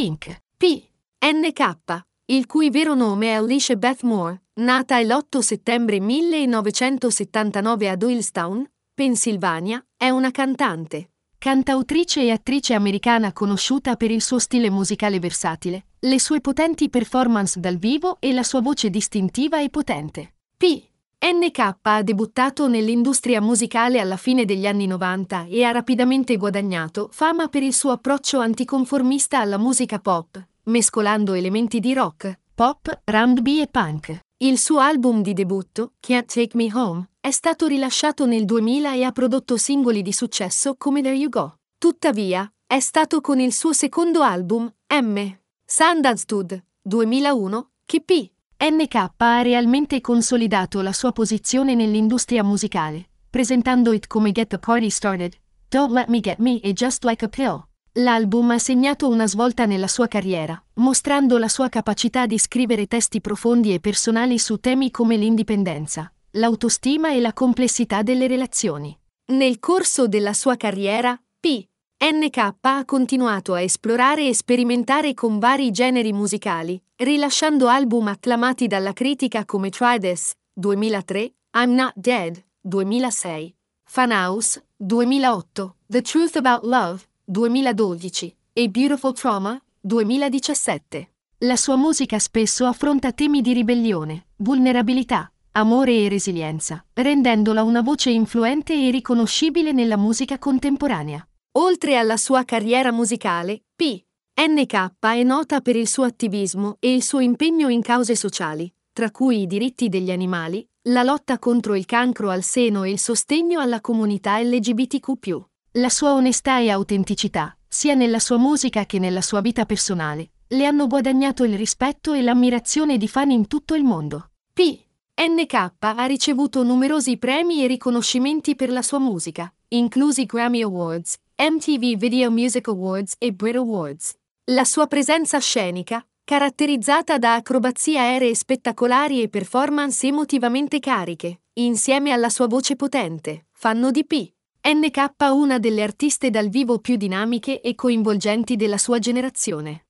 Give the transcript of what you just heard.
Pink. P. NK, il cui vero nome è Alicia Beth Moore, nata l'8 settembre 1979 a Doylestown, Pennsylvania, è una cantante, cantautrice e attrice americana conosciuta per il suo stile musicale versatile, le sue potenti performance dal vivo e la sua voce distintiva e potente. P. NK ha debuttato nell'industria musicale alla fine degli anni 90 e ha rapidamente guadagnato fama per il suo approccio anticonformista alla musica pop, mescolando elementi di rock, pop, R&B e punk. Il suo album di debutto, Can't Take Me Home, è stato rilasciato nel 2000 e ha prodotto singoli di successo come There You Go. Tuttavia, è stato con il suo secondo album, M. Sandalstud, 2001, che P. NK ha realmente consolidato la sua posizione nell'industria musicale, presentando it come Get the Party Started, Don't Let Me Get Me e Just Like a Pill. L'album ha segnato una svolta nella sua carriera, mostrando la sua capacità di scrivere testi profondi e personali su temi come l'indipendenza, l'autostima e la complessità delle relazioni. Nel corso della sua carriera, P. NK ha continuato a esplorare e sperimentare con vari generi musicali, rilasciando album acclamati dalla critica come Try This, 2003, I'm Not Dead, 2006, Fan House, 2008, The Truth About Love, 2012 e Beautiful Trauma, 2017. La sua musica spesso affronta temi di ribellione, vulnerabilità, amore e resilienza, rendendola una voce influente e riconoscibile nella musica contemporanea. Oltre alla sua carriera musicale, P. NK è nota per il suo attivismo e il suo impegno in cause sociali, tra cui i diritti degli animali, la lotta contro il cancro al seno e il sostegno alla comunità LGBTQ. La sua onestà e autenticità, sia nella sua musica che nella sua vita personale, le hanno guadagnato il rispetto e l'ammirazione di fan in tutto il mondo. P. NK ha ricevuto numerosi premi e riconoscimenti per la sua musica, inclusi Grammy Awards, MTV Video Music Awards e Brit Awards. La sua presenza scenica, caratterizzata da acrobazie aeree spettacolari e performance emotivamente cariche, insieme alla sua voce potente, fanno di P. NK una delle artiste dal vivo più dinamiche e coinvolgenti della sua generazione.